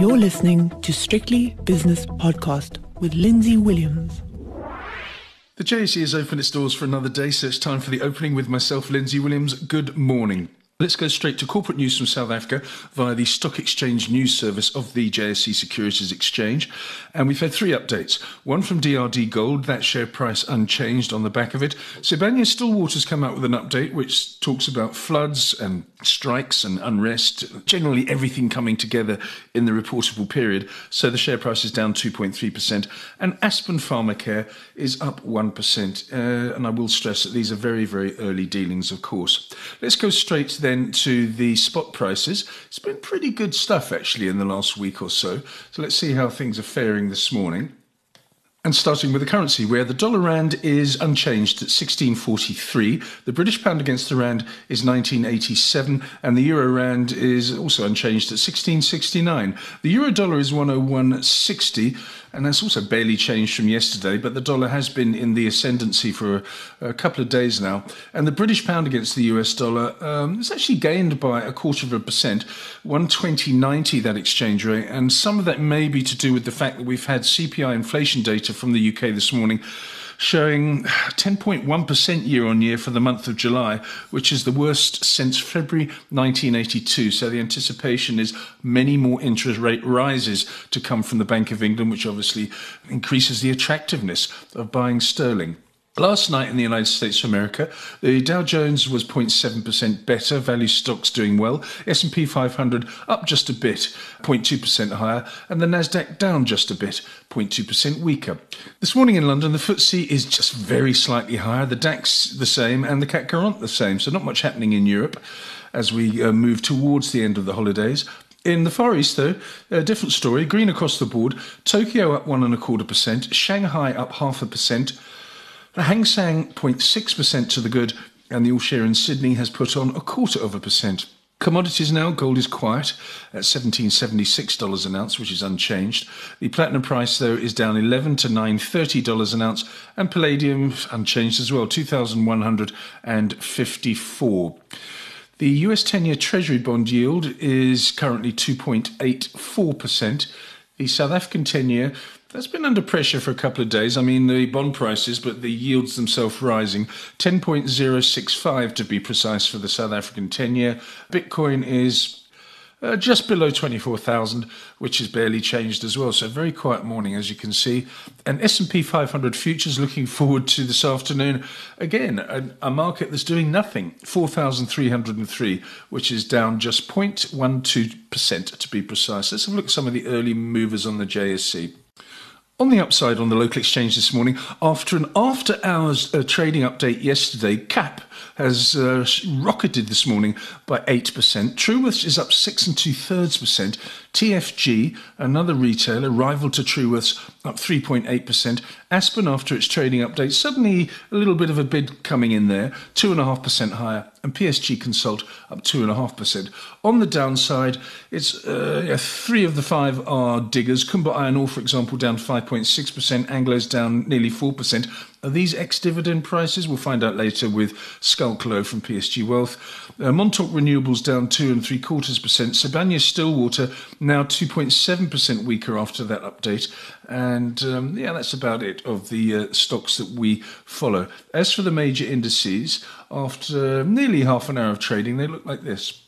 You're listening to Strictly Business Podcast with Lindsay Williams. The JSE has opened its doors for another day, so it's time for the opening with myself, Lindsay Williams. Good morning. Let's go straight to corporate news from South Africa via the Stock Exchange News Service of the JSE Securities Exchange. And we've had three updates. One from DRD Gold, that share price unchanged on the back of it. Sibanye Stillwater's come out with an update which talks about floods and strikes and unrest, generally everything coming together in the reportable period. So the share price is down 2.3%. And Aspen Pharmacare is up 1%. Uh, and I will stress that these are very, very early dealings, of course. Let's go straight to then to the spot prices. It's been pretty good stuff actually in the last week or so. So let's see how things are faring this morning. And starting with the currency, where the dollar rand is unchanged at 1643, the British pound against the rand is 1987, and the euro rand is also unchanged at 1669. The euro dollar is 10160 and that's also barely changed from yesterday. But the dollar has been in the ascendancy for a, a couple of days now, and the British pound against the US dollar um, has actually gained by a quarter of a percent, one twenty ninety that exchange rate, and some of that may be to do with the fact that we've had CPI inflation data from the UK this morning showing 10.1% year on year for the month of July, which is the worst since February 1982. So the anticipation is many more interest rate rises to come from the Bank of England, which obviously increases the attractiveness of buying sterling. Last night in the United States of America, the Dow Jones was 0.7% better, value stocks doing well, S&P 500 up just a bit, 0.2% higher, and the Nasdaq down just a bit, 0.2% weaker. This morning in London, the FTSE is just very slightly higher, the DAX the same, and the CAC 40 the same, so not much happening in Europe as we uh, move towards the end of the holidays. In the Far East, though, a different story. Green across the board. Tokyo up one and a quarter percent. Shanghai up half a percent. The Hang Seng 0.6% to the good, and the All Share in Sydney has put on a quarter of a percent. Commodities now, gold is quiet at $1776 an ounce, which is unchanged. The platinum price, though, is down 11 to $930 an ounce, and palladium unchanged as well, 2154 The US 10 year Treasury bond yield is currently 2.84%. The South African 10 year that's been under pressure for a couple of days. I mean, the bond prices, but the yields themselves rising. 10.065 to be precise for the South African 10 year. Bitcoin is uh, just below 24,000, which has barely changed as well. So very quiet morning, as you can see. And S&P 500 futures looking forward to this afternoon. Again, a, a market that's doing nothing. 4,303, which is down just 0.12% to be precise. Let's have a look at some of the early movers on the JSE. On the upside on the local exchange this morning, after an after hours uh, trading update yesterday, CAP has uh, rocketed this morning by 8%. Truworths is up 6 and two thirds percent. TFG, another retailer, rival to Truworths, up 3.8%. Aspen, after its trading update, suddenly a little bit of a bid coming in there, 2.5% higher. And PSG Konsult up 2.5%. On the downside, it's uh, yeah, three of the five are diggers. Kumba Iron Ore, for example, down 5.6%. Anglo's down nearly 4%. Are these ex-dividend prices? We'll find out later with Schalk Louw from PSG Wealth. Uh, Montauk Renewables down two and three quarters percent. Sibanye Stillwater now 2.7% weaker after that update. And um, yeah, that's about it of the uh, stocks that we follow. As for the major indices, after nearly half an hour of trading, they look like this.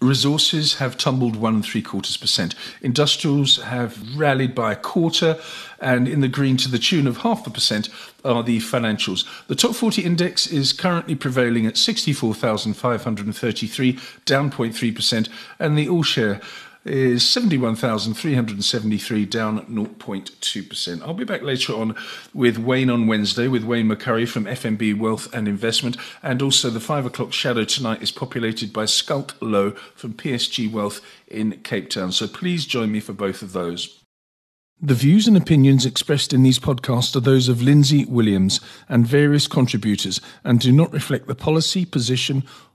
Resources have tumbled one and three quarters percent. Industrials have rallied by a quarter, and in the green to the tune of half a percent are the financials. The top 40 index is currently prevailing at 64,533, down 0.3%, and the all share is 71,373, down 0.2%. I'll be back later on with Wayne on Wednesday with Wayne McCurrie from FNB Wealth and Investment. And also the 5 o'clock shadow tonight is populated by Schalk Louw from PSG Wealth in Cape Town. So please join me for both of those. The views and opinions expressed in these podcasts are those of Lindsay Williams and various contributors and do not reflect the policy, position,